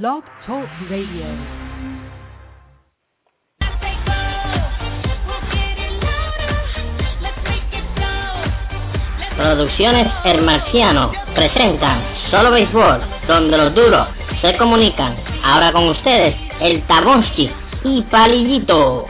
Blog Talk Radio. Producciones El Marciano presentan Solo Béisbol, donde los duros se comunican. Ahora con ustedes, el Tabonsky y Palillito.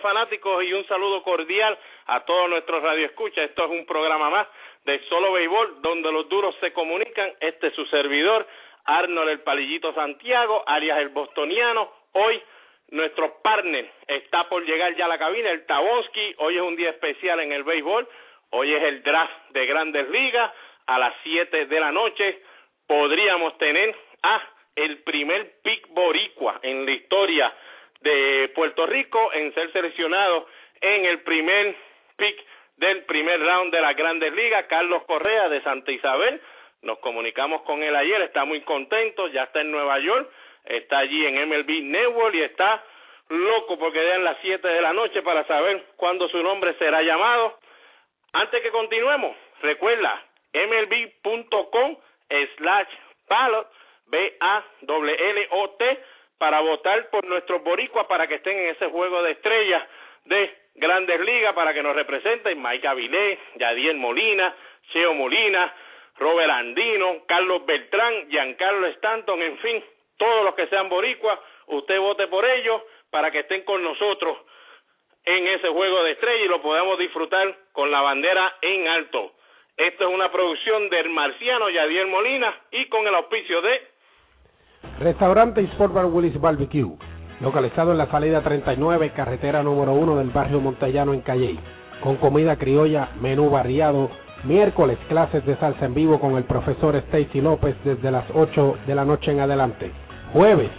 Fanáticos y un saludo cordial a todos nuestros radioescuchas. Esto es un programa más de Solo Béisbol donde los duros se comunican. Este es su servidor, Arnold el Palillito Santiago, alias el Bostoniano. Hoy nuestro partner está por llegar ya a la cabina, el Tabonsky. Hoy es un día especial en el béisbol. Hoy es el draft de Grandes Ligas. A las 7 de la noche podríamos tener a el primer pick boricua en la historia de Puerto Rico en ser seleccionado en el primer pick del primer round de las Grandes Ligas, Carlos Correa de Santa Isabel. Nos comunicamos con él ayer, está muy contento, ya está en Nueva York, está allí en MLB Network y está loco porque dan las 7 de la noche para saber cuándo su nombre será llamado. Antes que continuemos, recuerda mlb.com slash ballot, B-A-L-L-O-T, para votar por nuestros boricuas para que estén en ese juego de estrellas de Grandes Ligas para que nos representen Mike Avilés, Yadier Molina, Cheo Molina, Robert Andino, Carlos Beltrán, Giancarlo Stanton, en fin, todos los que sean boricuas, usted vote por ellos para que estén con nosotros en ese juego de estrellas y lo podamos disfrutar con la bandera en alto. Esto es una producción del marciano Yadier Molina y con el auspicio de Restaurante Sport Bar Willis Barbecue, localizado en la salida 39, carretera número 1 del barrio Montellano en Calley, con comida criolla, menú variado, miércoles clases de salsa en vivo con el profesor Stacy López desde las 8 de la noche en adelante, jueves,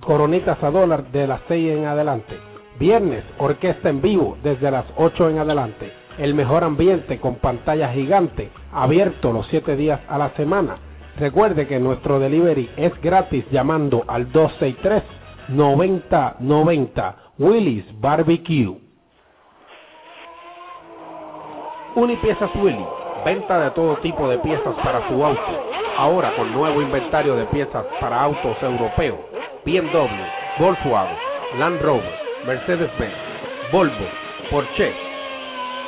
coronitas a dólar de las 6 en adelante, viernes, orquesta en vivo desde las 8 en adelante, el mejor ambiente con pantalla gigante, abierto los 7 días a la semana, Recuerde que nuestro delivery es gratis llamando al 263-9090 Willis Barbecue. Unipiezas Willy, venta de todo tipo de piezas para su auto. Ahora con nuevo inventario de piezas para autos europeos, BMW, Volkswagen, Land Rover, Mercedes-Benz, Volvo, Porsche.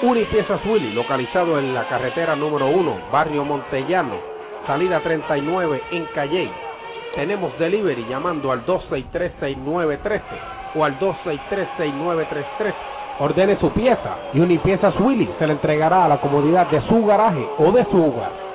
Unipiezas Willy, localizado en la carretera número 1, barrio Montellano, salida 39 en Calle. Tenemos delivery llamando al 263-6913 o al 263-6933. Ordene su pieza y Unipiezas Willy se le entregará a la comodidad de su garaje o de su hogar.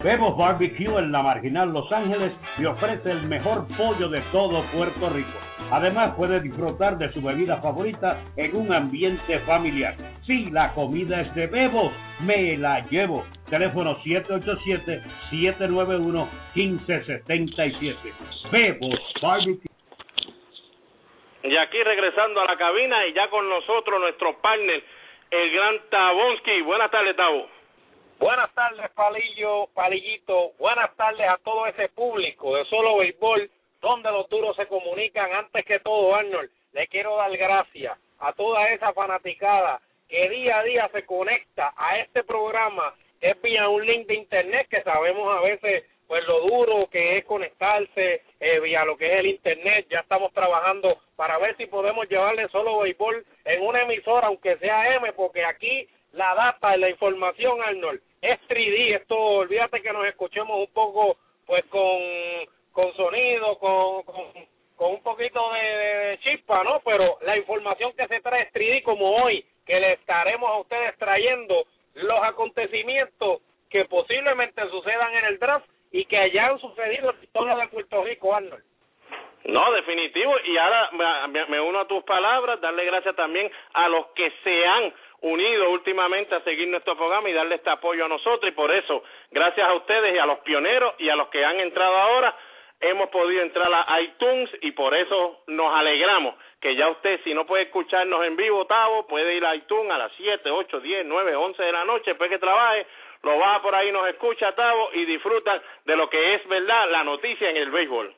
Bebos Barbecue en la Marginal Los Ángeles y ofrece el mejor pollo de todo Puerto Rico. Además puede disfrutar de su bebida favorita en un ambiente familiar. Si la comida es de Bebos, me la llevo. Teléfono 787-791-1577. Bebos Barbecue. Y aquí regresando a la cabina y ya con nosotros nuestro partner, el gran Tabonsky. Buenas tardes, Tabo. Buenas tardes, Palillo, Palillito. Buenas tardes a todo ese público de Solo Béisbol, donde los duros se comunican. Antes que todo, Arnold, le quiero dar gracias a toda esa fanaticada que día a día se conecta a este programa. Es vía un link de internet que sabemos a veces pues lo duro que es conectarse eh, vía lo que es el internet. Ya estamos trabajando para ver si podemos llevarle solo béisbol en una emisora, aunque sea M, porque aquí la data y la información, Arnold, es 3D. Esto, olvídate que nos escuchemos un poco, pues con, con sonido, con, con, con un poquito de, chispa, ¿no? Pero la información que se trae es 3D como hoy, que le estaremos a ustedes trayendo los acontecimientos que posiblemente sucedan en el draft y que hayan sucedido en la historia de Puerto Rico, Arnold. No, definitivo. Y ahora me, me uno a tus palabras, darle gracias también a los que se han unido últimamente a seguir nuestro programa y darle este apoyo a nosotros. Y por eso, gracias a ustedes y a los pioneros y a los que han entrado ahora, hemos podido entrar a iTunes y por eso nos alegramos que ya usted, si no puede escucharnos en vivo, Tavo, puede ir a iTunes a las 7, 8, 10, 9, 11 de la noche, después que trabaje, lo va por ahí, nos escucha, Tavo, y disfruta de lo que es verdad la noticia en el béisbol.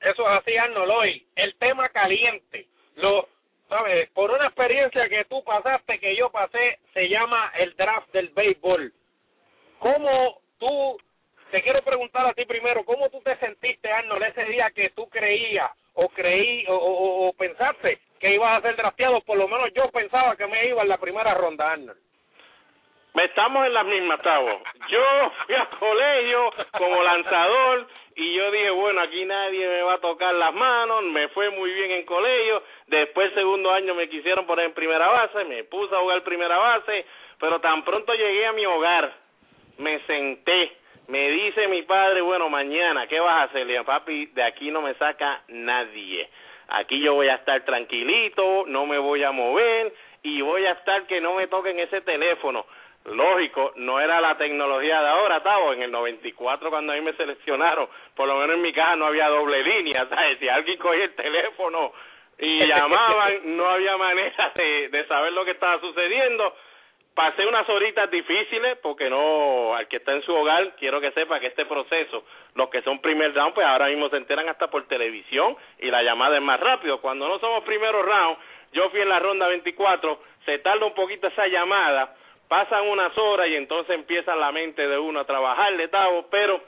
Eso es así, Arnold. El tema caliente, los sabes, por una experiencia que tú pasaste, que yo pasé, se llama el draft del béisbol. ¿Cómo tú, te quiero preguntar a ti primero, cómo tú te sentiste, Arnold, ese día que tú creías o creí o, o, o pensaste que ibas a ser drafteado? Por lo menos yo pensaba que me iba en la primera ronda, Arnold. Estamos en las mismas, Tavo. Yo fui a colegio como lanzador y yo dije, bueno, aquí nadie me va a tocar las manos, me fue muy bien en colegio, después segundo año me quisieron poner en primera base, me puse a jugar primera base, pero tan pronto llegué a mi hogar, me senté, me dice mi padre, bueno, mañana, ¿qué vas a hacer? Le dije, papi, de aquí no me saca nadie. Aquí yo voy a estar tranquilito, no me voy a mover y voy a estar que no me toquen ese teléfono lógico, no era la tecnología de ahora, Tavo, en el 94 cuando a mí me seleccionaron, por lo menos en mi casa no había doble línea, ¿sabes? Si alguien cogía el teléfono y llamaban, no había manera de, de saber lo que estaba sucediendo. Pasé unas horitas difíciles porque no, al que está en su hogar, quiero que sepa que este proceso, los que son primer round, pues ahora mismo se enteran hasta por televisión y la llamada es más rápido. Cuando no somos primeros round, yo fui en la ronda 24, se tarda un poquito esa llamada, pasan unas horas y entonces empieza la mente de uno a trabajar de Tavo, pero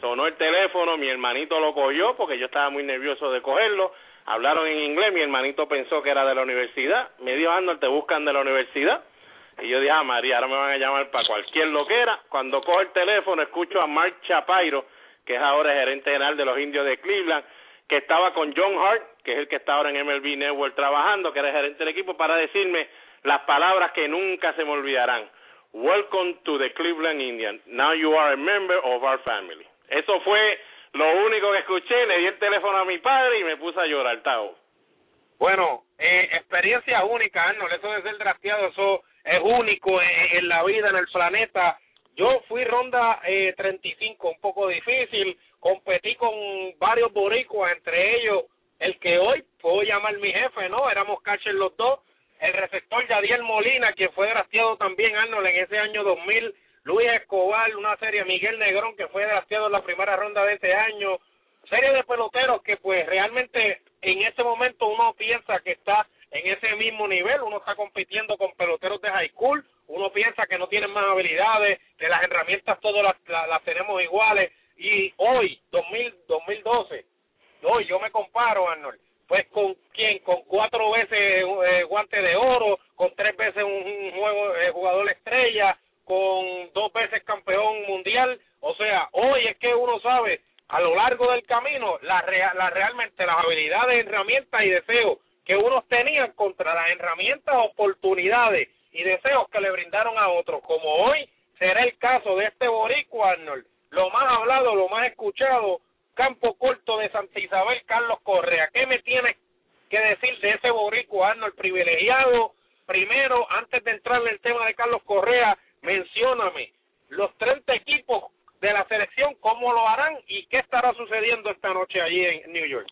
sonó el teléfono, mi hermanito lo cogió porque yo estaba muy nervioso de cogerlo, hablaron en inglés, mi hermanito pensó que era de la universidad, me dijo, Arnold, te buscan de la universidad, y yo dije, ah, María, ahora me van a llamar para cualquier loquera, cuando cojo el teléfono escucho a Mark Chapairo, que es ahora gerente general de los indios de Cleveland, que estaba con John Hart, que es el que está ahora en MLB Network trabajando, que era el gerente del equipo, para decirme, las palabras que nunca se me olvidarán. Welcome to the Cleveland Indians. Now you are a member of our family. Eso fue lo único que escuché. Le di el teléfono a mi padre y me puse a llorar, Tao. Bueno, eh, experiencia única, Arnold. Eso de ser drafteado, eso es único en, la vida, en el planeta. Yo fui ronda eh, 35, un poco difícil. Competí con varios boricuas, entre ellos el que hoy puedo llamar mi jefe, ¿no? Éramos catchers los dos el receptor Yadiel Molina, que fue drafteado también, Arnold, en ese año 2000, Luis Escobar, una serie, Miguel Negrón, que fue drafteado en la primera ronda de ese año, serie de peloteros que pues realmente en este momento uno piensa que está en ese mismo nivel, uno está compitiendo con peloteros de high school, uno piensa que no tienen más habilidades, que las herramientas todas las, las, tenemos iguales, y hoy, 2000, 2012, hoy yo me comparo, Arnold, pues con quién, con cuatro veces eh, guante de oro, con tres veces un, juego eh, jugador estrella, con dos veces campeón mundial, o sea, hoy es que uno sabe a lo largo del camino la, la realmente las habilidades, herramientas y deseos que unos tenían contra las herramientas, oportunidades y deseos que le brindaron a otros, como hoy será el caso de este boricua Arnold, lo más hablado, lo más escuchado, campo corto de Santa Isabel, Carlos Correa. ¿Qué me tiene que decir de ese boricua Arnold privilegiado? Primero, antes de entrar en el tema de Carlos Correa, mencióname los 30 equipos de la selección, cómo lo harán y qué estará sucediendo esta noche allí en New York.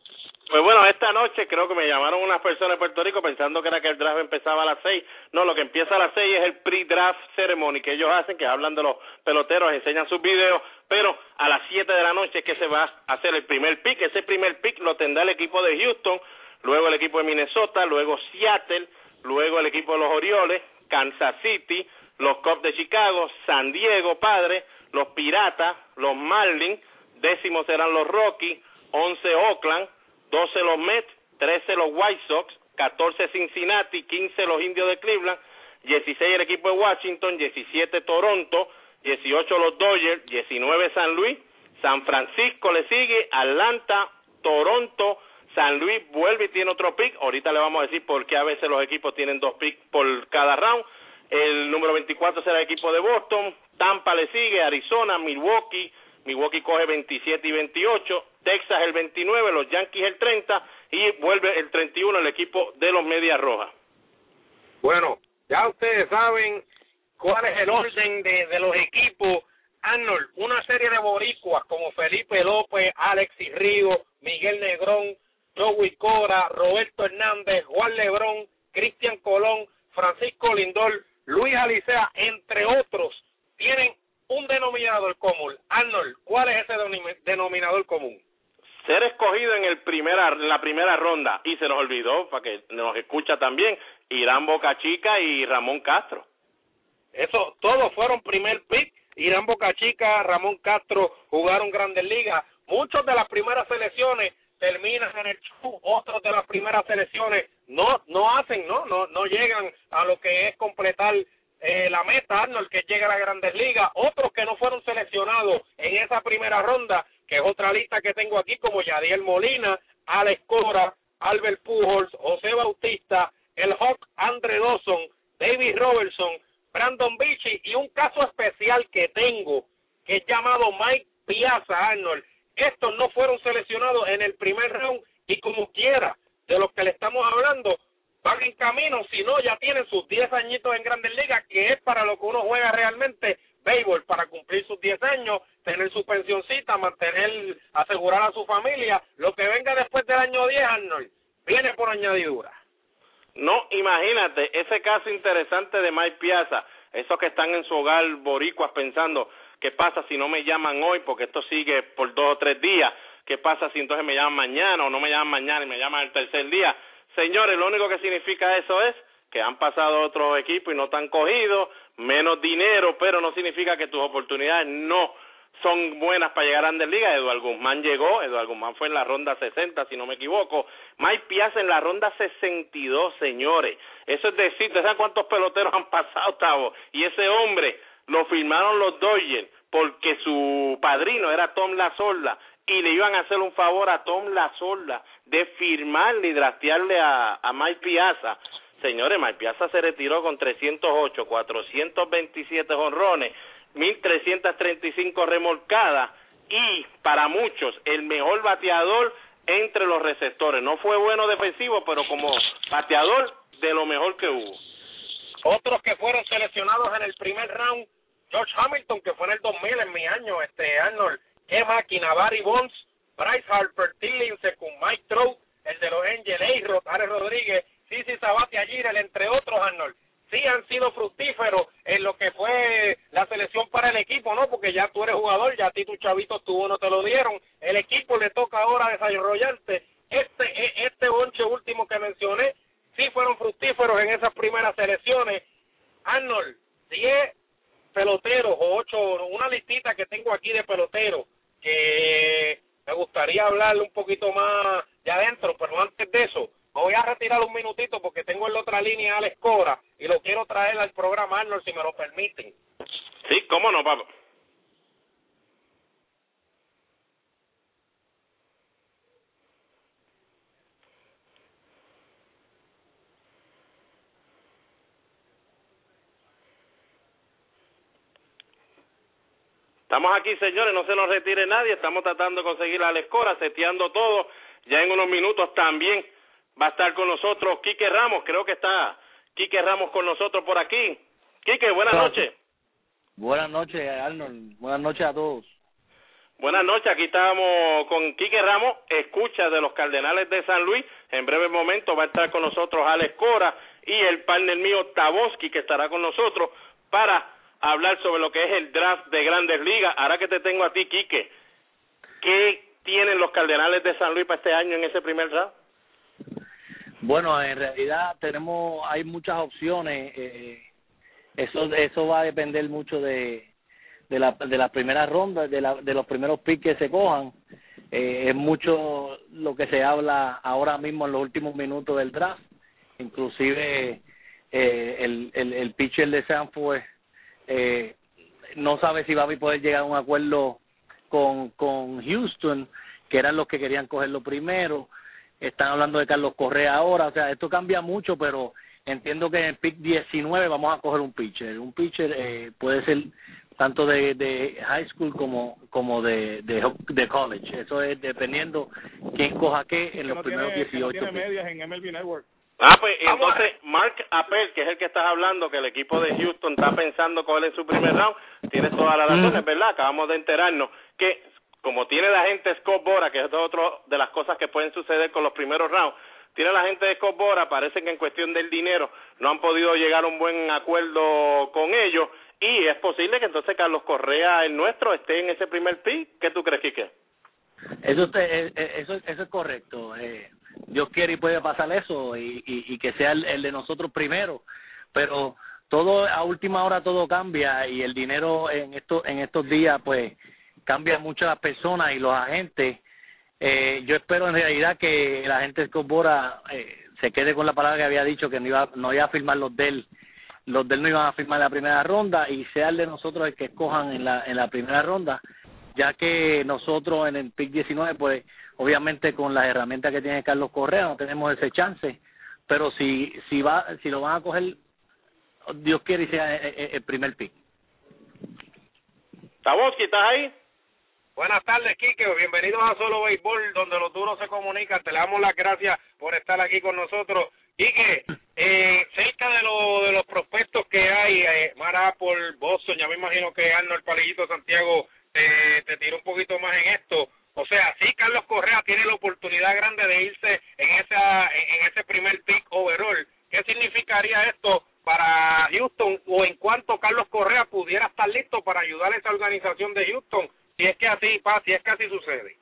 Pues bueno, esta noche creo que me llamaron unas personas de Puerto Rico pensando que era que el draft empezaba a las seis. No, lo que empieza a las seis es el pre-draft ceremony que ellos hacen, que hablan de los peloteros, enseñan sus videos, pero a las siete de la noche es que se va a hacer el primer pick. Ese primer pick lo tendrá el equipo de Houston, luego el equipo de Minnesota, luego Seattle, luego el equipo de los Orioles, Kansas City, los Cubs de Chicago, San Diego, padre, los Piratas, los Marlins, décimos serán los Rockies, once Oakland, 12 los Mets, 13 los White Sox, 14 Cincinnati, 15 los Indios de Cleveland, 16 el equipo de Washington, 17 Toronto, 18 los Dodgers, 19 San Luis, San Francisco le sigue, Atlanta, Toronto, San Luis vuelve y tiene otro pick. Ahorita le vamos a decir por qué a veces los equipos tienen dos picks por cada round. El número 24 será el equipo de Boston. Tampa le sigue, Arizona, Milwaukee. Milwaukee coge 27 y 28. Texas el 29, los Yankees el 30 y vuelve el 31 el equipo de los Medias Rojas. Bueno, ya ustedes saben cuál es el orden de, de los equipos. Arnold, una serie de boricuas como Felipe López, Alexis Río, Miguel Negrón, Joey Cora, Roberto Hernández, Juan Lebrón, Cristian Colón, Francisco Lindor, Luis Alicea, entre otros, tienen un denominador común. Arnold, ¿cuál es ese denominador común? Ser escogido en el primera, la primera ronda y se nos olvidó, para que nos escucha también, Irán Boca Chica y Ramón Castro. Eso, todos fueron primer pick. Irán Boca Chica, Ramón Castro jugaron Grandes Ligas. Muchos de las primeras selecciones terminan en el show, otros de las primeras selecciones no no hacen, no no no llegan a lo que es completar eh, la meta, Arnold, que llega a las Grandes Ligas, otros que no fueron seleccionados en esa primera ronda, que es otra lista que tengo aquí, como Yadiel Molina, Alex Cora, Albert Pujols, José Bautista, el Hawk Andre Dawson, David Robertson, Brandon Beachy y un caso especial que tengo, que es llamado Mike Piazza Arnold. Estos no fueron seleccionados en el primer round y como quiera, de los que le estamos hablando, van en camino, si no, ya tienen sus 10 añitos en Grandes Ligas, que es para lo que uno juega realmente béisbol, para cumplir sus 10 años, tener su pensioncita, mantener, asegurar a su familia. Lo que venga después del año 10, Arnold, viene por añadidura. No, imagínate, ese caso interesante de Mike Piazza, esos que están en su hogar boricuas pensando, ¿qué pasa si no me llaman hoy? Porque esto sigue por dos o tres días. ¿Qué pasa si entonces me llaman mañana o no me llaman mañana y me llaman el tercer día? Señores, lo único que significa eso es que han pasado otros equipos y no están cogidos, menos dinero, pero no significa que tus oportunidades no son buenas para llegar a Grandes Ligas. Eduardo Guzmán llegó, Eduardo Guzmán fue en la ronda 60, si no me equivoco. Mike Piazza en la ronda 62, señores. Eso es decir, ¿saben cuántos peloteros han pasado, Tavo? Y ese hombre lo firmaron los Dodgers porque su padrino era Tom Lasorda y le iban a hacer un favor a Tom Lasorda de firmarle y draftearle a Mike Piazza. Señores, Mike Piazza se retiró con 308, 427 honrones 1.335 remolcadas y para muchos el mejor bateador entre los receptores. No fue bueno defensivo, pero como bateador de lo mejor que hubo. Otros que fueron seleccionados en el primer round, George Hamilton, que fue en el 2000, en mi año, este Arnold, qué máquina, Barry Bonds, Bryce Harper, con Mike Trout, el de los Angels, Ares Rodríguez, Sisi Sabatia Girel, entre otros, Arnold sí han sido fructíferos en lo que fue la selección para el equipo, ¿no? Porque ya tú eres jugador, ya a ti tu chavito tuvo, no te lo dieron. El equipo le toca ahora desarrollarte. Este, e, este bonche último que mencioné, sí fueron fructíferos en esas primeras selecciones. Arnold, 10 peloteros o 8, una listita que tengo aquí de peloteros que me gustaría hablarle un poquito más ya adentro, pero antes de eso, voy a retirar un minutito porque tengo en la otra línea a Alex Cora y lo quiero traer al programa Arnold si me lo permiten. Sí, cómo no, papá. Estamos aquí, señores, no se nos retire nadie, estamos tratando de conseguir a Alex Cora, seteando todo, ya en unos minutos también va a estar con nosotros Quique Ramos, creo que está Quique Ramos con nosotros por aquí. Quique, buenas noches. Buenas noches, Arnold. Buenas noches a todos. Buenas noches, aquí estamos con Quique Ramos, escucha de los Cardenales de San Luis. En breve momento va a estar con nosotros Alex Cora y el partner mío Taboski, que estará con nosotros para hablar sobre lo que es el draft de Grandes Ligas. Ahora que te tengo a ti, Quique, ¿qué tienen los Cardenales de San Luis para este año en ese primer draft? Bueno, en realidad tenemos, hay muchas opciones. Eh, eso, eso va a depender mucho de, de la, de la primera ronda, de, la, de los primeros picks que se cojan. Eh, es mucho lo que se habla ahora mismo en los últimos minutos del draft. Inclusive eh, el, el, el pitcher de Sanford eh, no sabe si va a poder llegar a un acuerdo con, con Houston, que eran los que querían cogerlo primero están hablando de Carlos Correa ahora, o sea, esto cambia mucho, pero entiendo que en el pick 19 vamos a coger un pitcher. Un pitcher eh, puede ser tanto de, de high school como como de, de, de college. Eso es dependiendo quién coja qué en los primeros 18 no medias en MLB Network. Ah, pues entonces Mark Appel, que es el que estás hablando, que el equipo de Houston está pensando coger en su primer round, tiene todas las razones, ¿verdad? Acabamos de enterarnos que como tiene la gente Scott Bora, que es otra de las cosas que pueden suceder con los primeros rounds, tiene la gente de Scott Bora, parece que en cuestión del dinero no han podido llegar a un buen acuerdo con ellos y es posible que entonces Carlos Correa, el nuestro, esté en ese primer pick. ¿Qué tú crees, Quique? Eso, eso, eso es correcto. Eh, Dios quiere y puede pasar eso y, y, que sea el, de nosotros primero, pero todo a última hora todo cambia y el dinero en estos en estos días pues cambia mucho las personas y los agentes. Eh, yo espero en realidad que la gente de Cobora eh, se quede con la palabra que había dicho que no iba no iba a firmar los del los del no iban a firmar la primera ronda y sea el de nosotros el que escojan en la en la primera ronda ya que nosotros en el PIC 19 pues obviamente con las herramientas que tiene Carlos Correa no tenemos ese chance pero si si va si lo van a coger Dios quiere y sea el, primer pick Taboski, ¿estás ahí? Buenas tardes, Quique. Bienvenidos a Solo Béisbol, donde los duros se comunican. Te le damos las gracias por estar aquí con nosotros. Quique, eh, cerca de, lo, de los prospectos que hay, eh, por Boston, ya me imagino que Arnold Palillito Santiago te, te tiró un poquito más en esto. O sea, sí, Carlos Correa tiene la oportunidad grande de irse en, esa, en ese primer pick overall. ¿Qué significaría esto para Houston o en cuanto Carlos Correa pudiera estar listo para ayudar a esa organización de Houston si es que así pasa, si es que así sucede?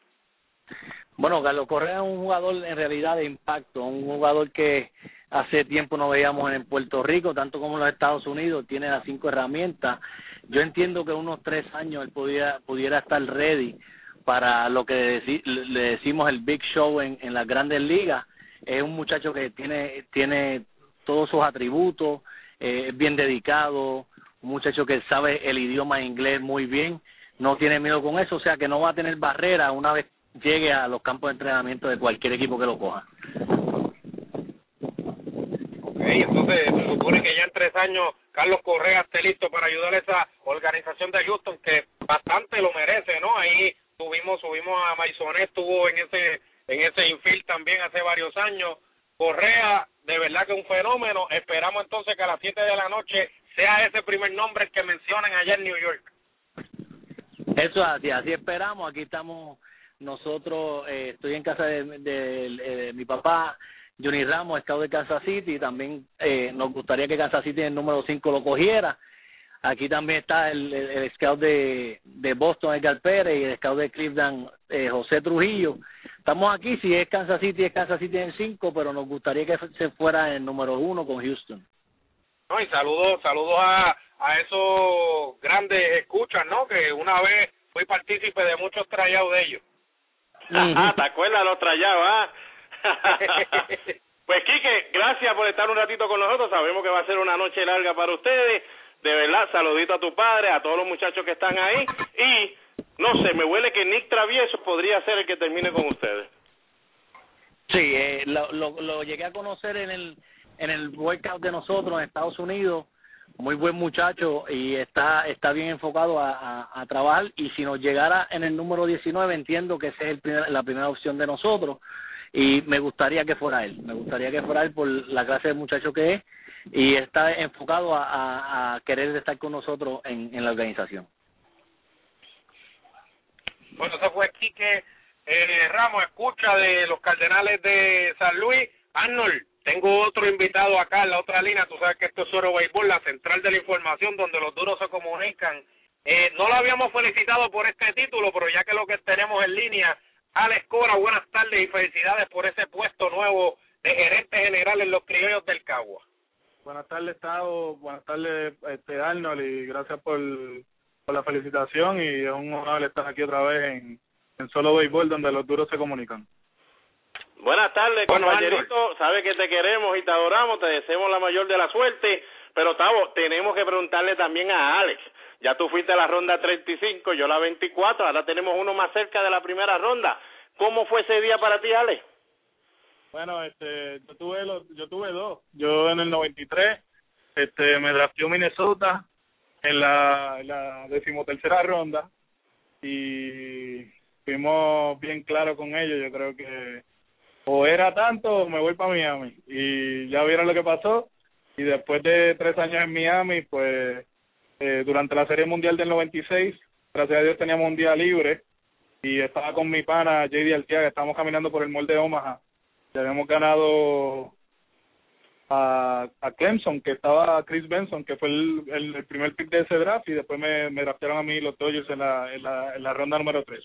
Bueno, Carlos Correa es un jugador en realidad de impacto, un jugador que hace tiempo no veíamos en Puerto Rico, tanto como en los Estados Unidos, tiene las cinco herramientas. Yo entiendo que unos tres años él pudiera, pudiera estar ready para lo que le decimos el big show en, en las grandes ligas. Es un muchacho que tiene, tiene todos sus atributos, eh, es bien dedicado, un muchacho que sabe el idioma inglés muy bien, no tiene miedo con eso, o sea que no va a tener barrera una vez llegue a los campos de entrenamiento de cualquier equipo que lo coja entonces se supone que ya en tres años Carlos Correa esté listo para ayudar a esa organización de Houston que bastante lo merece, ¿no? Ahí tuvimos, subimos a Maisonet, estuvo en ese, en ese infield también hace varios años. Correa, de verdad que un fenómeno. Esperamos entonces que a las siete de la noche sea ese primer nombre que mencionan allá en New York. Eso así, así esperamos. Aquí estamos nosotros, eh, estoy en casa de, de, mi papá Johnny Ramos, scout de Kansas City, también eh, nos gustaría que Kansas City en el número 5 lo cogiera. Aquí también está el, el, scout de, de Boston, Edgar Pérez, y el scout de Cleveland, eh, José Trujillo. Estamos aquí, si es Kansas City, es Kansas City en el 5, pero nos gustaría que se fuera en número 1 con Houston. No, y saludos, saludos a, a esos grandes escuchas, ¿no? Que una vez fui partícipe de muchos trayados de ellos. Ajá, ¿te acuerdas los trayados, ah? pues Quique, gracias por estar un ratito con nosotros. Sabemos que va a ser una noche larga para ustedes. De verdad, saludito a tu padre, a todos los muchachos que están ahí. Y no sé, me huele que Nick Travieso podría ser el que termine con ustedes. Sí, eh, lo, lo, lo llegué a conocer en el en el workout de nosotros en Estados Unidos muy buen muchacho y está está bien enfocado a, a, trabajar y si nos llegara en el número 19 entiendo que esa es el primer, la primera opción de nosotros y me gustaría que fuera él, me gustaría que fuera él por la clase de muchacho que es y está enfocado a, a, querer estar con nosotros en, en la organización. Bueno, eso fue Quique eh, Ramos, escucha de los Cardenales de San Luis. Arnold, tengo otro invitado acá en la otra línea, tú sabes que esto es Oro Béisbol, la central de la información donde los duros se comunican. Eh, no lo habíamos felicitado por este título, pero ya que lo que tenemos en línea Alex Cora, buenas tardes y felicidades por ese puesto nuevo de gerente general en los criollos del Cagua. Buenas tardes, Estado. Buenas tardes, este, Arnold, y gracias por, la felicitación. Y es un honor estar aquí otra vez en Solo Béisbol, donde los duros se comunican. Buenas tardes, compañerito. Sabes que te queremos y te adoramos. Te deseamos la mayor de la suerte. Pero, Tavo, tenemos que preguntarle también a Alex. Ya tú fuiste a la ronda 35, yo la 24, ahora tenemos uno más cerca de la primera ronda. ¿Cómo fue ese día para ti, Ale? Bueno, este, yo tuve los, yo tuve dos. Yo en el 93, este, me drafteó Minnesota en la, la decimotercera ronda y fuimos bien claros con ellos. Yo creo que o era tanto o me voy para Miami. Y ya vieron lo que pasó. Y después de tres años en Miami, pues eh, durante la Serie Mundial del 96, gracias a Dios teníamos un día libre. Y estaba con mi pana JD Altiaga, estábamos caminando por el molde de Omaha. Y habíamos ganado a, a Clemson, que estaba Chris Benson, que fue el, el, primer pick de ese draft. Y después me, me draftaron a mí los Dodgers en la, en la, en la ronda número 3.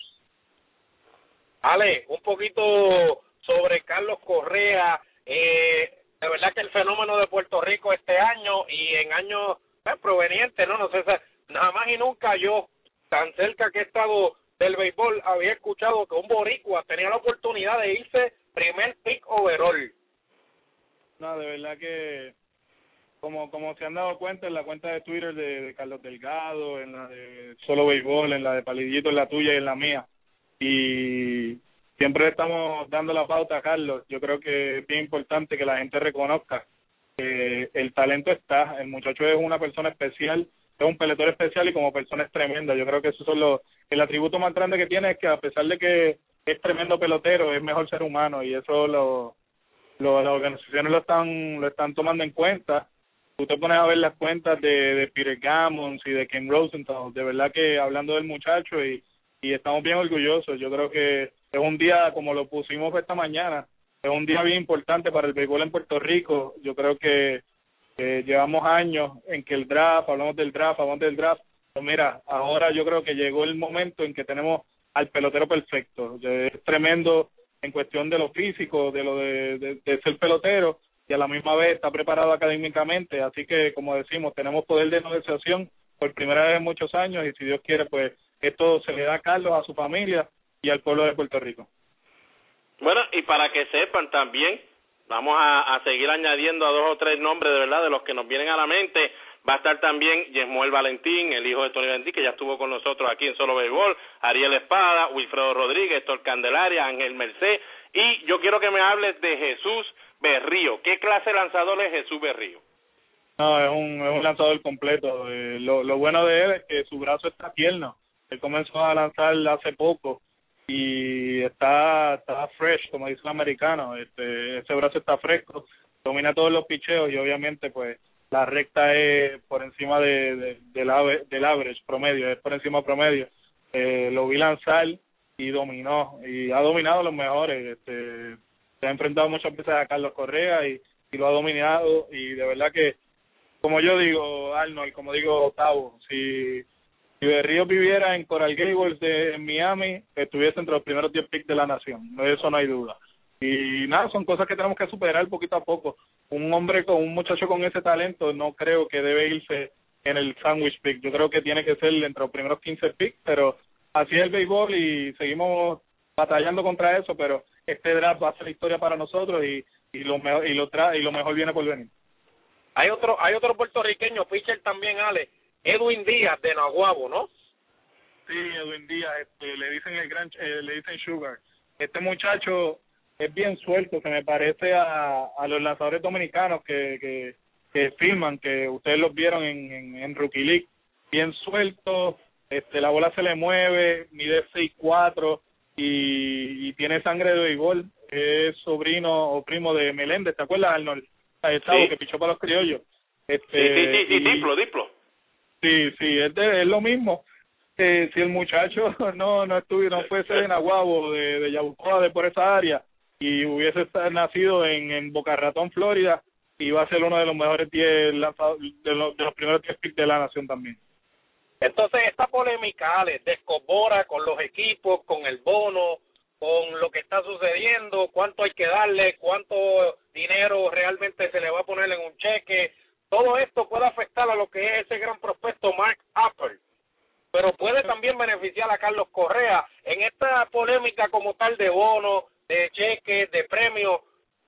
Ale, un poquito sobre Carlos Correa. Eh, de verdad que el fenómeno de Puerto Rico este año y en años pues, provenientes, ¿no? No sé, nada más y nunca yo, tan cerca que he estado del béisbol, había escuchado que un boricua tenía la oportunidad de irse primer pick overall. No, de verdad que como como se han dado cuenta en la cuenta de Twitter de, Carlos Delgado, en la de Solo Béisbol, en la de Palillito, en la tuya y en la mía. Y siempre estamos dando la pauta a Carlos. Yo creo que es bien importante que la gente reconozca que el talento está. El muchacho es una persona especial, es un peleador especial y como persona es tremenda. Yo creo que eso es lo, el atributo más grande que tiene es que a pesar de que es tremendo pelotero, es mejor ser humano y eso lo, lo las organizaciones lo están lo están tomando en cuenta. Tú te pones a ver las cuentas de, de Peter Gammons y de Ken Rosenthal, de verdad que hablando del muchacho y, y estamos bien orgullosos. Yo creo que es un día, como lo pusimos esta mañana, es un día bien importante para el béisbol en Puerto Rico. Yo creo que llevamos años en que el draft, hablamos del draft, hablamos del draft. Pues mira, ahora yo creo que llegó el momento en que tenemos al pelotero perfecto. Es tremendo en cuestión de lo físico, de lo de, de, ser pelotero y a la misma vez está preparado académicamente. Así que, como decimos, tenemos poder de negociación por primera vez en muchos años y si Dios quiere, pues esto se le da a Carlos, a su familia y al pueblo de Puerto Rico. Bueno, y para que sepan también, vamos a, a seguir añadiendo a dos o tres nombres de verdad de los que nos vienen a la mente. Va a estar también Yesmuel Valentín, el hijo de Tony Valentín, que ya estuvo con nosotros aquí en Solo Béisbol, Ariel Espada, Wilfredo Rodríguez, Héctor Candelaria, Ángel Merced, y yo quiero que me hables de Jesús Berrío. ¿Qué clase de lanzador es Jesús Berrío? No, es un, es un lanzador completo. Eh, lo, lo bueno de él es que su brazo está tierno. Él comenzó a lanzar hace poco y está está fresh como dice el americano este ese brazo está fresco domina todos los picheos y obviamente pues la recta es por encima de, del, del average promedio es por encima promedio. Eh, lo vi lanzar y dominó y ha dominado los mejores este se ha enfrentado muchas veces a Carlos Correa y, y lo ha dominado y de verdad que como yo digo Arnold como digo Octavo si si Berrío viviera en Coral Gables de Miami, estuviese entre los primeros 10 picks de la nación, eso no hay duda. Y nada, son cosas que tenemos que superar poquito a poco. Un hombre con un muchacho con ese talento no creo que debe irse en el sandwich pick. Yo creo que tiene que ser entre los primeros 15 picks, pero así es el béisbol y seguimos batallando contra eso, pero este draft va a ser historia para nosotros y, y lo mejor y lo tra y lo mejor viene por venir. Hay otro hay otro puertorriqueño, pitcher también, Ale, Edwin Díaz de Nahuabo, ¿no? Sí, Edwin Díaz, este, le dicen el gran, eh, le dicen Sugar. Este muchacho es bien suelto, se me parece a, a los lanzadores dominicanos que, que, que firman, que ustedes los vieron en, en, en Rookie League, bien suelto, este, la bola se le mueve, mide 6'4", y, y tiene sangre de béisbol, es sobrino o primo de Meléndez, ¿te acuerdas Arnold? Sí. que pichó para los criollos. Este, sí, sí, sí, diplo, diplo. Sí, sí, es, es lo mismo. Eh, si el muchacho no no estuviera, no fuese de Nahuabo, de, de Yabucoa, de por esa área, y hubiese nacido en, en Boca Ratón, Florida, iba a ser uno de los mejores 10 de los, de los primeros 10 picks de la nación también. Entonces, esta polémica, descobora con los equipos, con el bono, con lo que está sucediendo, cuánto hay que darle, cuánto dinero realmente se le va a poner en un cheque, todo esto puede afectar a lo que es ese gran prospecto Mark Apple, pero puede también beneficiar a Carlos Correa en esta polémica como tal de bonos, de cheques, de premios.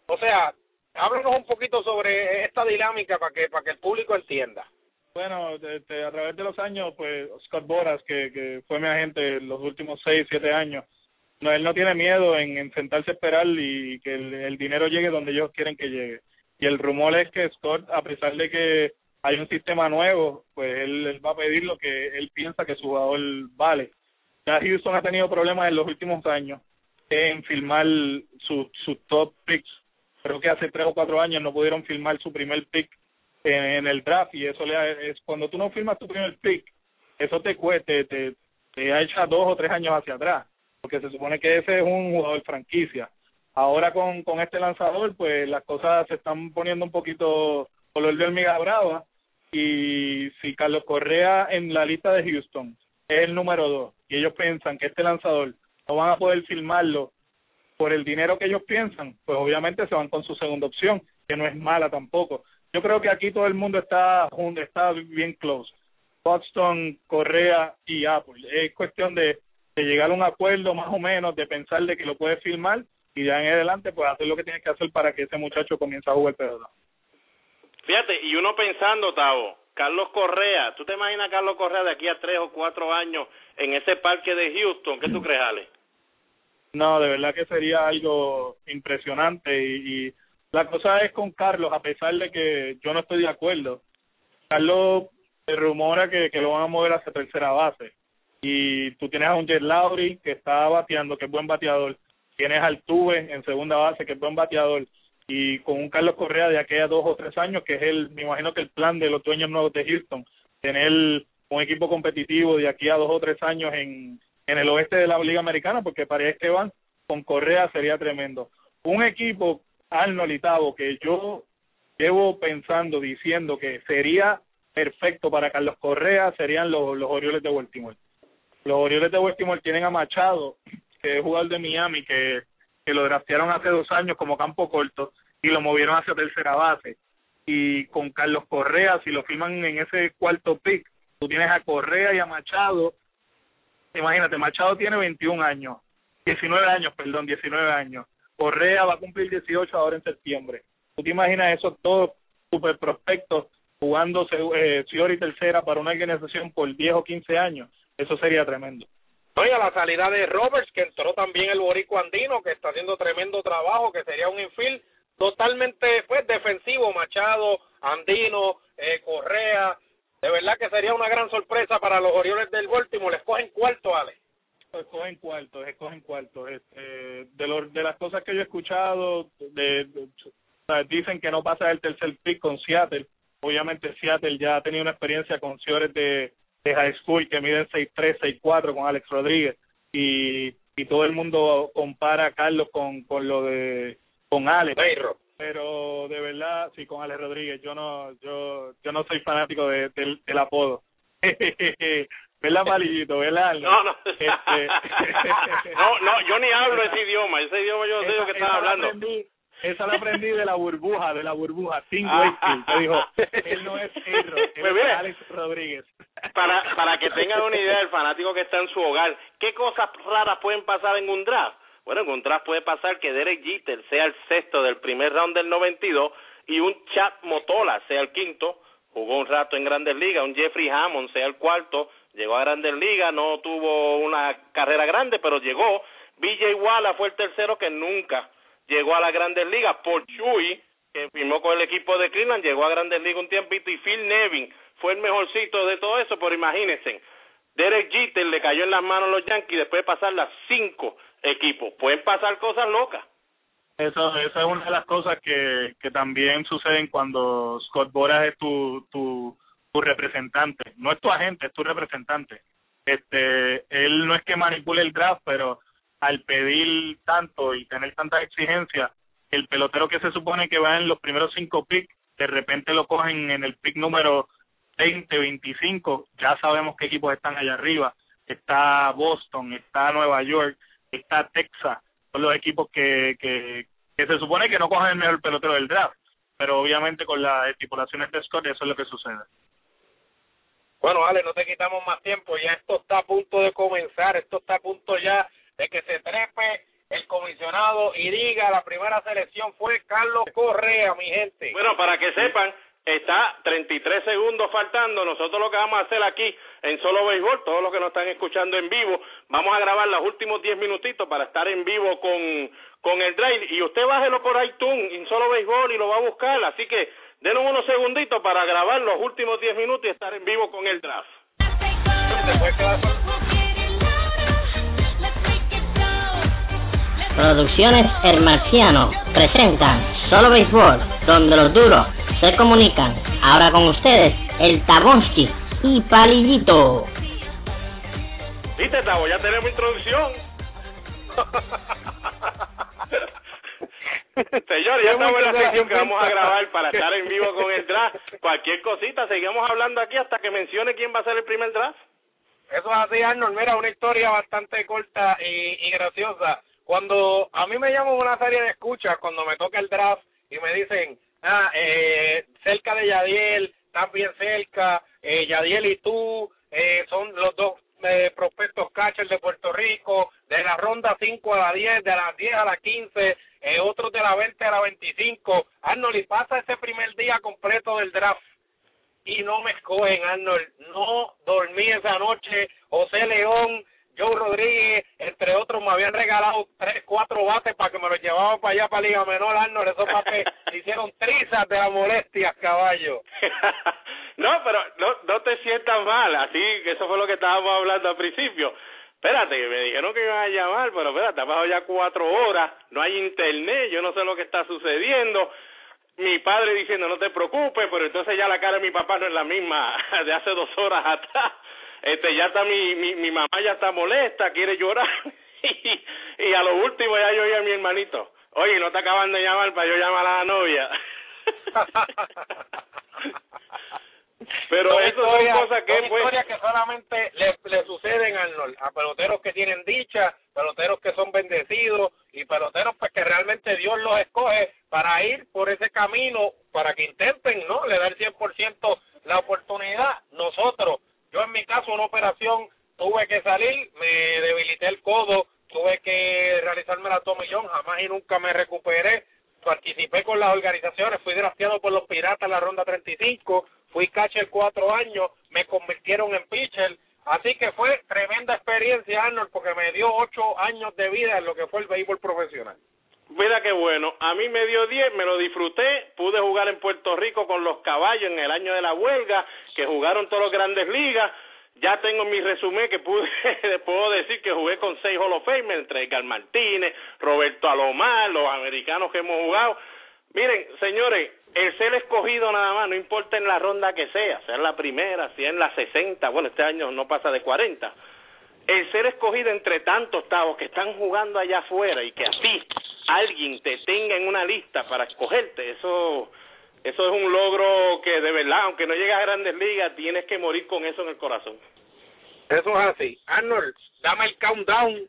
O sea, háblanos un poquito sobre esta dinámica para que para que el público entienda. Bueno, este, a través de los años, pues Scott Boras, que, que fue mi agente los últimos seis, siete años, no, él no tiene miedo en, en sentarse a esperar y que el, el dinero llegue donde ellos quieren que llegue y el rumor es que Scott, a pesar de que hay un sistema nuevo, pues él, va a pedir lo que él piensa que su jugador vale. Ya Houston ha tenido problemas en los últimos años en firmar sus su top picks. Creo que hace tres o cuatro años no pudieron firmar su primer pick en, el draft y eso le es cuando tú no firmas tu primer pick, eso te cueste, te, te ha hecho dos o tres años hacia atrás, porque se supone que ese es un jugador franquicia Ahora con, con este lanzador, pues las cosas se están poniendo un poquito color de hormiga brava. Y si Carlos Correa en la lista de Houston es el número dos y ellos piensan que este lanzador no van a poder firmarlo por el dinero que ellos piensan, pues obviamente se van con su segunda opción, que no es mala tampoco. Yo creo que aquí todo el mundo está está bien close. Boston, Correa y Apple. Es cuestión de, de llegar a un acuerdo más o menos, de pensar de que lo puede firmar y ya en adelante pues hacer lo que tiene que hacer para que ese muchacho comience a jugar pelota. Fíjate, y uno pensando, Tavo, Carlos Correa, ¿tú te imaginas Carlos Correa de aquí a tres o cuatro años en ese parque de Houston? ¿Qué tú crees, Ale? No, de verdad que sería algo impresionante y, y la cosa es con Carlos, a pesar de que yo no estoy de acuerdo, Carlos se rumora que, que lo van a mover hacia tercera base y tú tienes a un Jet Lowry que está bateando, que es buen bateador, tienes al Tuve en segunda base, que es buen bateador, y con un Carlos Correa de aquella dos o tres años, que es el, me imagino que el plan de los dueños nuevos de Houston, tener un equipo competitivo de aquí a dos o tres años en, en el oeste de la Liga Americana, porque parece que van con Correa sería tremendo. Un equipo, Arnold y que yo llevo pensando, diciendo que sería perfecto para Carlos Correa, serían los, los Orioles de Baltimore. Los Orioles de Baltimore tienen a Machado, que es jugador de Miami, que que lo draftearon hace dos años como campo corto y lo movieron hacia tercera base. Y con Carlos Correa, si lo firman en ese cuarto pick, tú tienes a Correa y a Machado. Imagínate, Machado tiene 21 años, 19 años, perdón, 19 años. Correa va a cumplir 18 ahora en septiembre. ¿Tú te imaginas esos dos super prospectos jugando eh, y tercera para una organización por 10 o 15 años? Eso sería tremendo. Oye, a la salida de Roberts, que entró también el borico andino, que está haciendo tremendo trabajo, que sería un infield totalmente pues defensivo, Machado, Andino, eh, Correa, de verdad que sería una gran sorpresa para los Orioles del Baltimore, les cogen cuarto, Ale. Escogen cuarto, escogen cuarto. Este, de, los, de las cosas que yo he escuchado, de, dicen que no pasa el tercer pick con Seattle. Obviamente Seattle ya ha tenido una experiencia con señores de de high school que miden 6'3", 6'4", con Alex Rodríguez. Y y todo el mundo compara a Carlos con con lo de con Alex. Pero de verdad sí con Alex Rodríguez yo no yo yo no soy fanático de, del apodo. ¿verdad malillito verdad no no. Este... no no yo ni hablo ese idioma ese idioma yo sé lo que estás hablando esa la aprendí de la burbuja, de la burbuja. Tim Wakefield que dijo, él no es él pues es Alex Rodríguez. Para, para que tengan una idea del fanático que está en su hogar, ¿qué cosas raras pueden pasar en un draft? Bueno, en un draft puede pasar que Derek Jeter sea el sexto del primer round del 92 y un Chad Motola sea el quinto, jugó un rato en Grandes Ligas, un Jeffrey Hammond sea el cuarto, llegó a Grandes Ligas, no tuvo una carrera grande, pero llegó. BJ Walla fue el tercero que nunca llegó a las Grandes Ligas. Por Chuy, que firmó con el equipo de Cleveland, llegó a Grandes Ligas un tiempito y Phil Nevin fue el mejorcito de todo eso, pero imagínense, Derek Jeter le cayó en las manos a los Yankees después de pasar las cinco equipos. Pueden pasar cosas locas. Eso, esa es una de las cosas que, que también suceden cuando Scott Boras es tu, tu, tu representante. No es tu agente, es tu representante. Este, él no es que manipule el draft, pero al pedir tanto y tener tantas exigencias, el pelotero que se supone que va en los primeros cinco picks, de repente lo cogen en el pick número 20, 25, ya sabemos qué equipos están allá arriba. Está Boston, está Nueva York, está Texas, son los equipos que, que, que se supone que no cogen el mejor pelotero del draft, pero obviamente con las estipulaciones de Scott eso es lo que sucede. Bueno, Ale, no te quitamos más tiempo, ya esto está a punto de comenzar, esto está a punto ya de que se trepe el comisionado y diga la primera selección fue Carlos Correa, mi gente. Bueno, para que sepan, está 33 segundos faltando. Nosotros lo que vamos a hacer aquí en Solo Béisbol, todos los que nos están escuchando en vivo, vamos a grabar los últimos 10 minutitos para estar en vivo con, con el drive. Y usted bájelo por iTunes en Solo Béisbol y lo va a buscar. Así que denos unos segunditos para grabar los últimos 10 minutos y estar en vivo con el draft. Producciones El Marciano presentan Solo Béisbol, donde los duros se comunican. Ahora con ustedes, el Tabonsky y Palillito. ¿Viste, Tabo? Ya tenemos introducción. Señor, ya estamos en la sección que vamos a grabar para estar en vivo con el draft. Cualquier cosita, seguimos hablando aquí hasta que mencione quién va a ser el primer draft. Eso es así, Arnold. Mira, una historia bastante corta y, y graciosa. Cuando a mí me llaman una serie de escuchas, cuando me toca el draft y me dicen, ah, eh, cerca de Yadiel, también cerca, eh, Yadiel y tú, eh, son los dos eh, prospectos catcher de Puerto Rico, de la ronda 5 a la 10, de las 10 a la 15, eh, otros de la 20 a la 25. Arnold, y pasa ese primer día completo del draft y no me escogen, Arnold. No dormí esa noche. José León, Joe Rodríguez, entre otros, me habían regalado tres, cuatro bates para que me los llevaban para allá, para Liga Menor, Arnold. Esos bates hicieron trizas de la molestia, caballo. no, pero no, no te sientas mal. Así que eso fue lo que estábamos hablando al principio. Espérate, me dijeron que iban a llamar, pero espérate, ha pasado ya cuatro horas, no hay internet, yo no sé lo que está sucediendo mi padre diciendo no te preocupes, pero entonces ya la cara de mi papá no es la misma de hace dos horas atrás. Este, ya está mi, mi, mi mamá ya está molesta, quiere llorar. y, y a lo último ya yo oí a mi hermanito, oye, no te acaban de llamar para yo llamar a la novia. Pero Son eso son historias- cosas que son pues historias que solamente le, le suceden Arnold, a peloteros que tienen dicha, peloteros que son bendecidos y peloteros pues que realmente Dios los escoge para ir por ese camino, para que intenten, ¿no? Le dar 100% la oportunidad. Nosotros, yo en mi caso una operación tuve que salir, me debilité el codo, tuve que realizarme la tomillón, jamás y nunca me recuperé. Participé con las organizaciones, fui drafteado por los Piratas en la ronda 35, fui catcher cuatro años, me convirtieron en pitcher, así que fue tremenda experiencia, Arnold, porque me dio ocho años de vida en lo que fue el béisbol profesional. Mira qué bueno, a mí me dio 10, me lo disfruté, pude jugar en Puerto Rico con los caballos en el año de la huelga, que jugaron todas las grandes ligas, ya tengo mi resumen que pude, puedo decir que jugué con seis Hall of Fame, entre Edgar Martínez, Roberto Alomar, los americanos que hemos jugado. Miren, señores, el ser escogido nada más, no importa en la ronda que sea, sea en la primera, sea en la 60, bueno, este año no pasa de 40, el ser escogido entre tantos tavos que están jugando allá afuera y que a ti alguien te tenga en una lista para escogerte, eso eso es un logro que de verdad, aunque no llegas a grandes ligas, tienes que morir con eso en el corazón. Eso es así. Arnold, dame el countdown.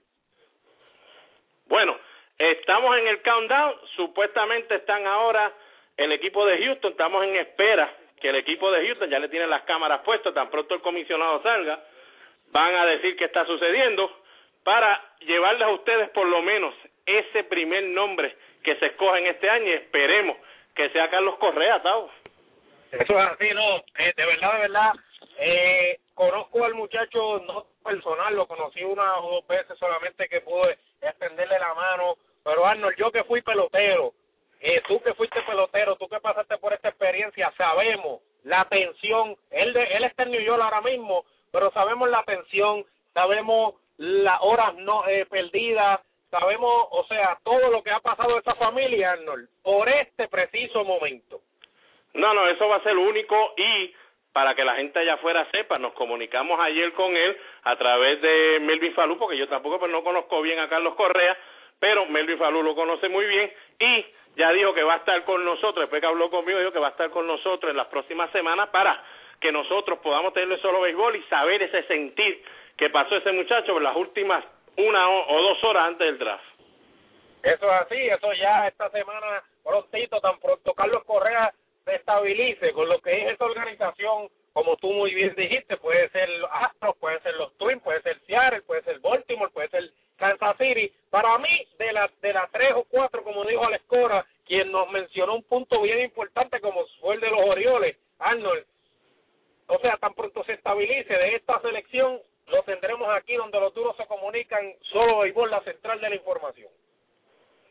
Bueno, estamos en el countdown, supuestamente están ahora el equipo de Houston, estamos en espera que el equipo de Houston ya le tiene las cámaras puestas, tan pronto el comisionado salga, van a decir qué está sucediendo para llevarles a ustedes por lo menos ese primer nombre que se escoge en este año y esperemos que sea Carlos Correa, Tavo. Eso es así, no, eh, de verdad, de verdad, eh, conozco al muchacho no personal, lo conocí una o dos veces solamente que pude extenderle la mano, pero Arnold, yo que fui pelotero, eh, tú que fuiste pelotero, tú que pasaste por esta experiencia, sabemos la tensión, él, de, él está en New York ahora mismo, pero sabemos la tensión, sabemos las horas no eh, perdidas, sabemos, o sea, todo lo que ha pasado esa familia, Arnold, por este preciso momento. No, no, eso va a ser único y para que la gente allá afuera sepa, nos comunicamos ayer con él a través de Melvin Falú, porque yo tampoco pues, no conozco bien a Carlos Correa, pero Melvin Falú lo conoce muy bien y ya dijo que va a estar con nosotros, después que habló conmigo, dijo que va a estar con nosotros en las próximas semanas para que nosotros podamos tenerle solo béisbol y saber ese sentir que pasó ese muchacho en las últimas una o, dos horas antes del draft. Eso es así, eso ya esta semana prontito, tan pronto Carlos Correa se estabilice con lo que es esta organización, como tú muy bien dijiste, puede ser los Astros, puede ser los Twins, puede ser Seattle, puede ser Baltimore, puede ser Kansas City. Para mí, de las de las tres o cuatro, como dijo Alex Cora, quien nos mencionó un punto bien importante como fue el de los Orioles, Arnold, o sea, tan pronto se estabilice de esta selección, lo tendremos aquí donde los duros se comunican, solo béisbol, la central de la información.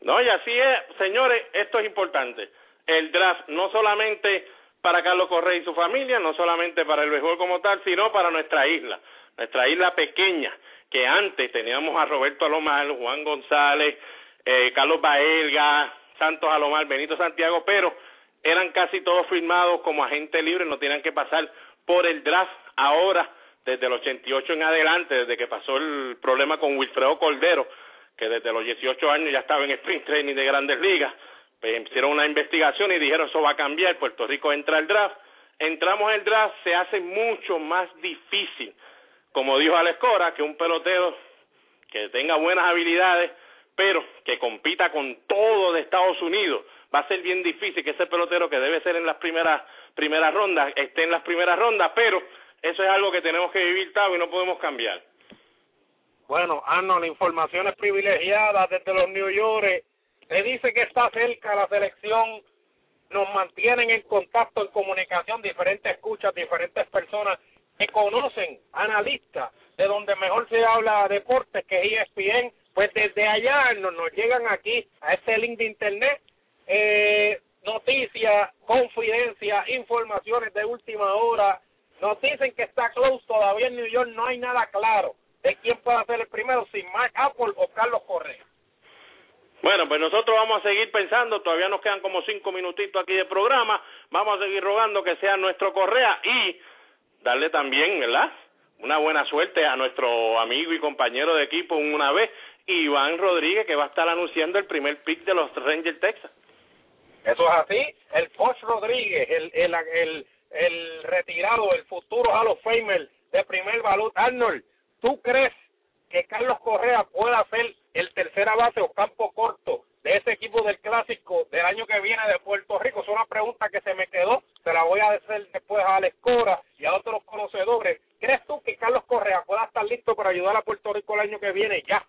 No, y así es, señores, esto es importante. El draft no solamente para Carlos Correa y su familia, no solamente para el béisbol como tal, sino para nuestra isla, nuestra isla pequeña, que antes teníamos a Roberto Alomar, Juan González, eh, Carlos Baelga, Santos Alomar, Benito Santiago, pero eran casi todos firmados como agentes libres, no tenían que pasar por el draft ahora, desde el 88 en adelante, desde que pasó el problema con Wilfredo Cordero, que desde los 18 años ya estaba en sprint training de grandes ligas, pues hicieron una investigación y dijeron eso va a cambiar, Puerto Rico entra al draft, entramos al draft, se hace mucho más difícil como dijo Alex Cora, que un pelotero que tenga buenas habilidades, pero que compita con todo de Estados Unidos, va a ser bien difícil que ese pelotero que debe ser en las primeras primeras rondas esté en las primeras rondas, pero eso es algo que tenemos que vivir, Tavo, y no podemos cambiar. Bueno, Arnold, informaciones privilegiadas desde los New York. Se dice que está cerca la selección. Nos mantienen en contacto, en comunicación, diferentes escuchas, diferentes personas que conocen, analistas, de donde mejor se habla de deportes, que es ESPN. Pues desde allá nos, nos llegan aquí a este link de internet eh, noticias, confidencias, informaciones de última hora. Nos dicen que está close todavía en New York, no hay nada claro de quién puede ser el primero, si Mark Apple o Carlos Correa. Bueno, pues nosotros vamos a seguir pensando, todavía nos quedan como cinco minutitos aquí de programa, vamos a seguir rogando que sea nuestro Correa y darle también, ¿verdad? Una buena suerte a nuestro amigo y compañero de equipo una vez, Iván Rodríguez, que va a estar anunciando el primer pick de los Rangers Texas. Eso es así, el Coach Rodríguez, el, el, el, retirado, el futuro Hall of Famer de primer valor, Arnold, ¿Tú crees que Carlos Correa pueda ser el tercera base o campo corto de ese equipo del clásico del año que viene de Puerto Rico? Es una pregunta que se me quedó, se la voy a hacer después a Alex Cora y a otros conocedores. ¿Crees tú que Carlos Correa pueda estar listo para ayudar a Puerto Rico el año que viene ya?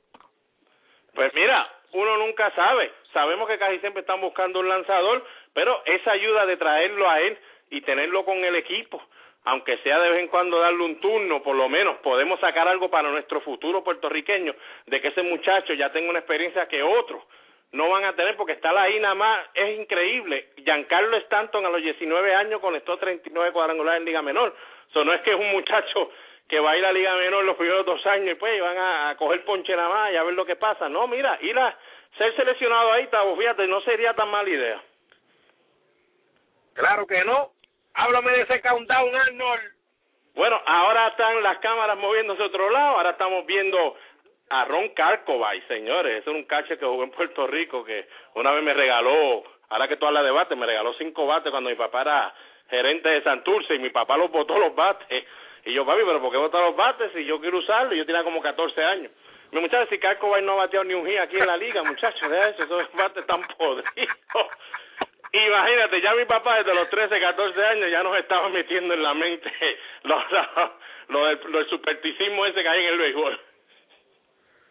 Pues mira, uno nunca sabe. Sabemos que casi siempre están buscando un lanzador, pero esa ayuda de traerlo a él y tenerlo con el equipo aunque sea de vez en cuando darle un turno, por lo menos podemos sacar algo para nuestro futuro puertorriqueño, de que ese muchacho ya tenga una experiencia que otros no van a tener, porque estar ahí nada más es increíble. Giancarlo Stanton a los 19 años conectó 39 cuadrangulares en Liga Menor. Eso no es que es un muchacho que va a ir a Liga Menor los primeros dos años y pues van a, coger ponche nada más y a ver lo que pasa. No, mira, ir a ser seleccionado ahí, Tavo, fíjate, no sería tan mala idea. Claro que no, Háblame de ese countdown, Arnold. Bueno, ahora están las cámaras moviéndose a otro lado. Ahora estamos viendo a Ron Carcovay, señores. Es un catcher que jugó en Puerto Rico que una vez me regaló, ahora que tú hablas de bate, me regaló cinco bates cuando mi papá era gerente de Santurce y mi papá los botó los bates. Y yo, papi, ¿pero por qué botar los bates si yo quiero usarlo? Yo tenía como 14 años. Mi muchacho, si Carcovay no ha bateado ni un hit aquí en la liga, muchachos, de eso, esos bates están podridos. Imagínate, ya mi papá desde los 13, 14 años ya nos estaba metiendo en la mente lo, lo, del, lo supersticismo ese que hay en el béisbol.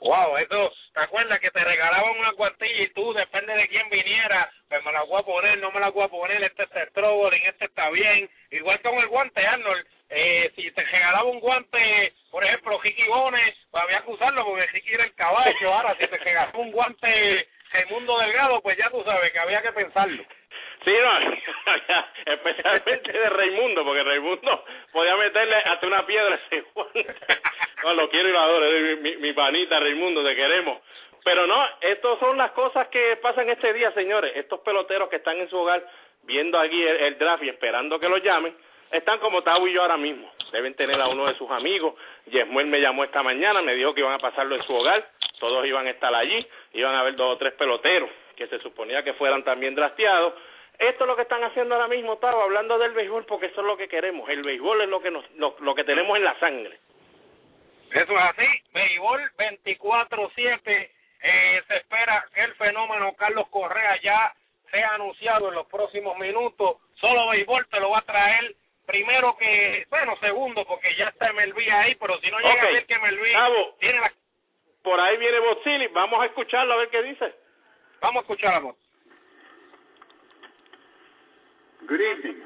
Wow, eso, ¿te acuerdas que te regalaban una cuartilla y tú, depende de quién viniera, pues me la voy a poner, no me la voy a poner, este está en este está bien, igual con el guante, Arnold, eh, si te regalaba un guante, por ejemplo, Ricky Bones, pues había que usarlo porque Ricky era el caballo, ahora si te regalaba un guante el mundo Delgado, pues ya tú sabes que había que pensarlo. Sí, no, especialmente de Raimundo, porque Raimundo podía meterle hasta una piedra ese No, lo quiero y lo adoro, mi, mi panita Raimundo, te queremos. Pero no, estas son las cosas que pasan este día, señores. Estos peloteros que están en su hogar viendo aquí el, draft y esperando que los llamen, están como Tavo y yo ahora mismo. Deben tener a uno de sus amigos. Yesmuel me llamó esta mañana, me dijo que iban a pasarlo en su hogar. Todos iban a estar allí, iban a ver dos o tres peloteros que se suponía que fueran también drafteados esto es lo que están haciendo ahora mismo, Tavo, hablando del béisbol, porque eso es lo que queremos. El béisbol es lo que, nos, lo, que tenemos en la sangre. Eso es así. Béisbol 24-7. Eh, se espera que el fenómeno Carlos Correa ya sea anunciado en los próximos minutos. Solo béisbol te lo va a traer primero que, bueno, segundo, porque ya está Melví ahí, pero si no llega a ver que Melví tiene la... Por ahí viene Bozzini, vamos a escucharlo a ver qué dice. Vamos a escuchar a Good evening,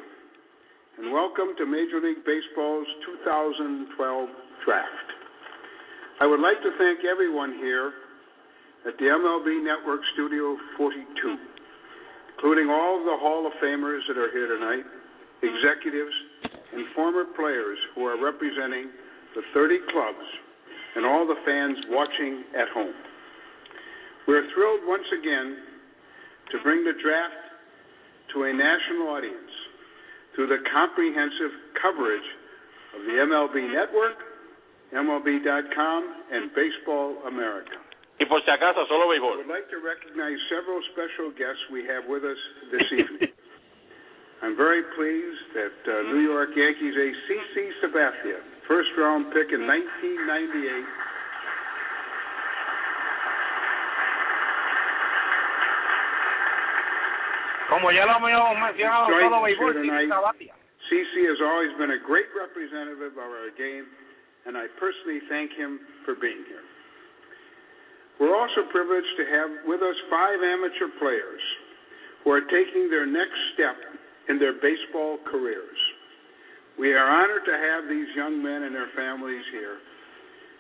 and welcome to Major League Baseball's 2012 draft. I would like to thank everyone here at the MLB Network Studio 42, including all of the Hall of Famers that are here tonight, executives, and former players who are representing the 30 clubs and all the fans watching at home. We're thrilled once again to bring the draft to a national audience through the comprehensive coverage of the MLB Network, MLB.com, and Baseball America. Y por si acaso, solo béisbol. I would like to recognize several special guests we have with us this evening. I'm very pleased that uh, New York Yankees ace CC Sabathia first round pick in 1998. Como ya lo hemos mencionado, béisbol, here Titi tonight. Sabatia. CC has always been a great representative of our game, and I personally thank him for being here. We're also privileged to have with us five amateur players who are taking their next step in their baseball careers. We are honored to have these young men and their families here,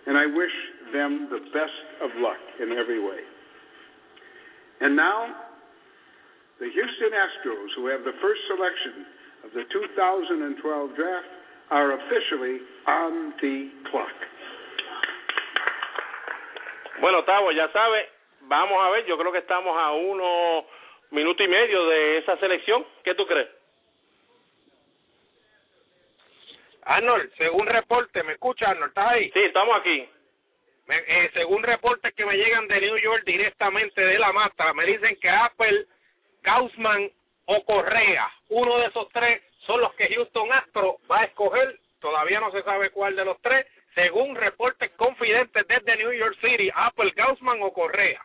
and I wish them the best of luck in every way. And now, the Houston Astros, who have the first selection of the 2012 draft, are officially on the clock. Bueno, Tavo, ya sabe, vamos a ver, yo creo que estamos a uno minuto y medio de esa selección. ¿Qué tú crees? Arnold, según reporte, ¿me escucha Arnold? ¿Estás ahí? Sí, estamos aquí. Me- eh, según reportes que me llegan de New York directamente de la mata, me dicen que Apple, Gaussman o Correa, uno de esos tres son los que Houston Astro va a escoger. Todavía no se sabe cuál de los tres. Según reportes confidentes desde New York City, Apple, Gaussman o Correa.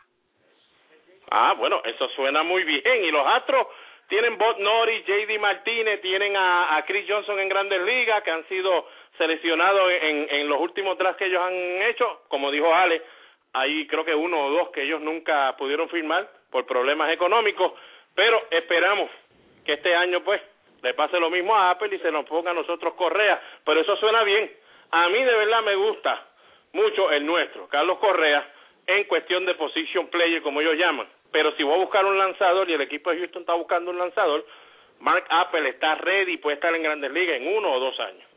Ah, bueno, eso suena muy bien. Y los Astros tienen Bob Norris, J.D. Martínez, tienen a, a Chris Johnson en Grandes Ligas, que han sido seleccionados en, en los últimos drafts que ellos han hecho. Como dijo Ale, hay creo que uno o dos que ellos nunca pudieron firmar por problemas económicos. Pero esperamos que este año, pues, le pase lo mismo a Apple y se nos ponga a nosotros Correa. Pero eso suena bien. A mí de verdad me gusta mucho el nuestro, Carlos Correa, en cuestión de position player, como ellos llaman. Pero si voy a buscar un lanzador y el equipo de Houston está buscando un lanzador, Mark Apple está ready y puede estar en grandes ligas en uno o dos años.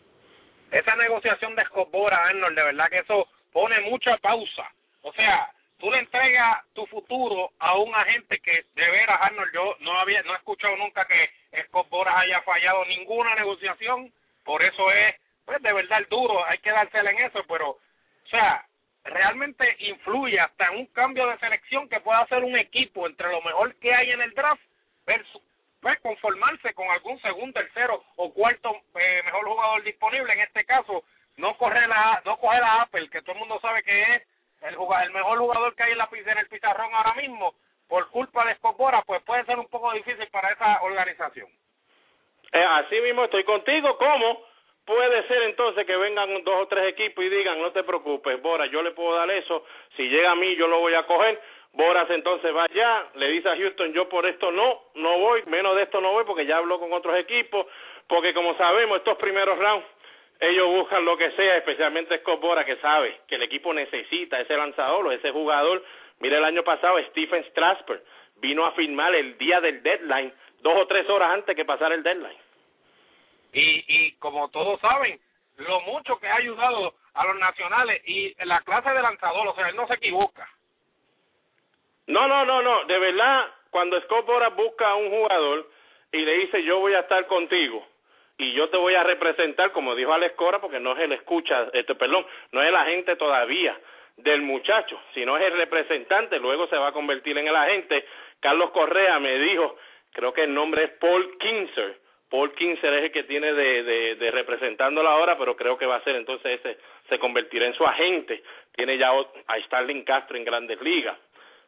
esa negociación de Escobora, Arnold, de verdad que eso pone mucha pausa. O sea, tú le entregas tu futuro a un agente que de veras, Arnold, yo no había, no he escuchado nunca que Escobora haya fallado ninguna negociación, por eso es, pues de verdad duro, hay que dársela en eso, pero, o sea, realmente influye hasta en un cambio de selección que pueda hacer un equipo entre lo mejor que hay en el draft versus pues conformarse con algún segundo, tercero o cuarto eh, mejor jugador disponible. En este caso, no correr la, no coger a Apple, que todo el mundo sabe que es el jugador, el mejor jugador que hay en la en el pizarrón ahora mismo, por culpa de Escobora, pues puede ser un poco difícil para esa organización. Eh, así mismo estoy contigo. ¿Cómo puede ser entonces que vengan dos o tres equipos y digan, no te preocupes, Boras, yo le puedo dar eso, si llega a mí yo lo voy a coger? Boras entonces va allá, le dice a Houston, yo por esto no, no voy, menos de esto no voy porque ya habló con otros equipos, porque como sabemos, estos primeros rounds, ellos buscan lo que sea, especialmente Scott Bora, que sabe que el equipo necesita ese lanzador o ese jugador. Mira el año pasado, Stephen Strasburg vino a firmar el día del deadline, dos o tres horas antes que pasara el deadline. Y, y como todos saben, lo mucho que ha ayudado a los nacionales y la clase de lanzador, o sea, él no se equivoca. No, no, no, no. De verdad, cuando Scott Boras busca a un jugador y le dice yo voy a estar contigo y yo te voy a representar, como dijo Alex Cora, porque no es el escucha, este, perdón, no es el agente todavía del muchacho, sino es el representante, luego se va a convertir en el agente. Carlos Correa me dijo, creo que el nombre es Paul Kinzer. Paul Kinzer es el que tiene de, de, de representándolo ahora, pero creo que va a ser entonces ese, se convertirá en su agente. Tiene ya a Starling Castro en grandes ligas.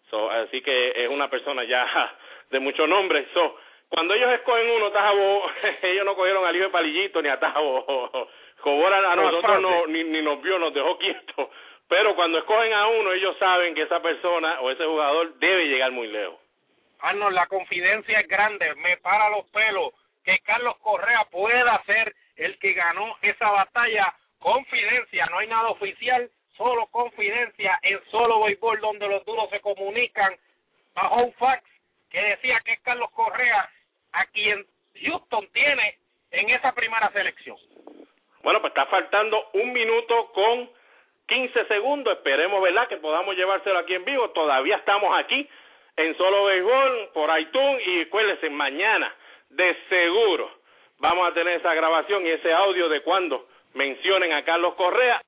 So, así que es una persona ya de mucho nombre. So, cuando ellos escogen uno, Tajabo, ellos no cogieron al hijo de Palillito ni a Tajabo. Cobora a No, nosotros no, ni, ni nos vio, nos dejó quietos. Pero cuando escogen a uno, ellos saben que esa persona o ese jugador debe llegar muy lejos. Arnold, la confidencia es grande, me para los pelos que Carlos Correa pueda ser el que ganó esa batalla. Confidencia, no hay nada oficial, solo confidencia en solo béisbol donde los duros se comunican bajo un fax que decía que es Carlos Correa a quien Houston tiene en esa primera selección. Bueno, pues está faltando un minuto con 15 segundos. Esperemos, ¿verdad?, que podamos llevárselo aquí en vivo. Todavía estamos aquí en Solo Béisbol por iTunes y acuérdense, mañana de seguro. Vamos a tener esa grabación y ese audio de cuando mencionen a Carlos Correa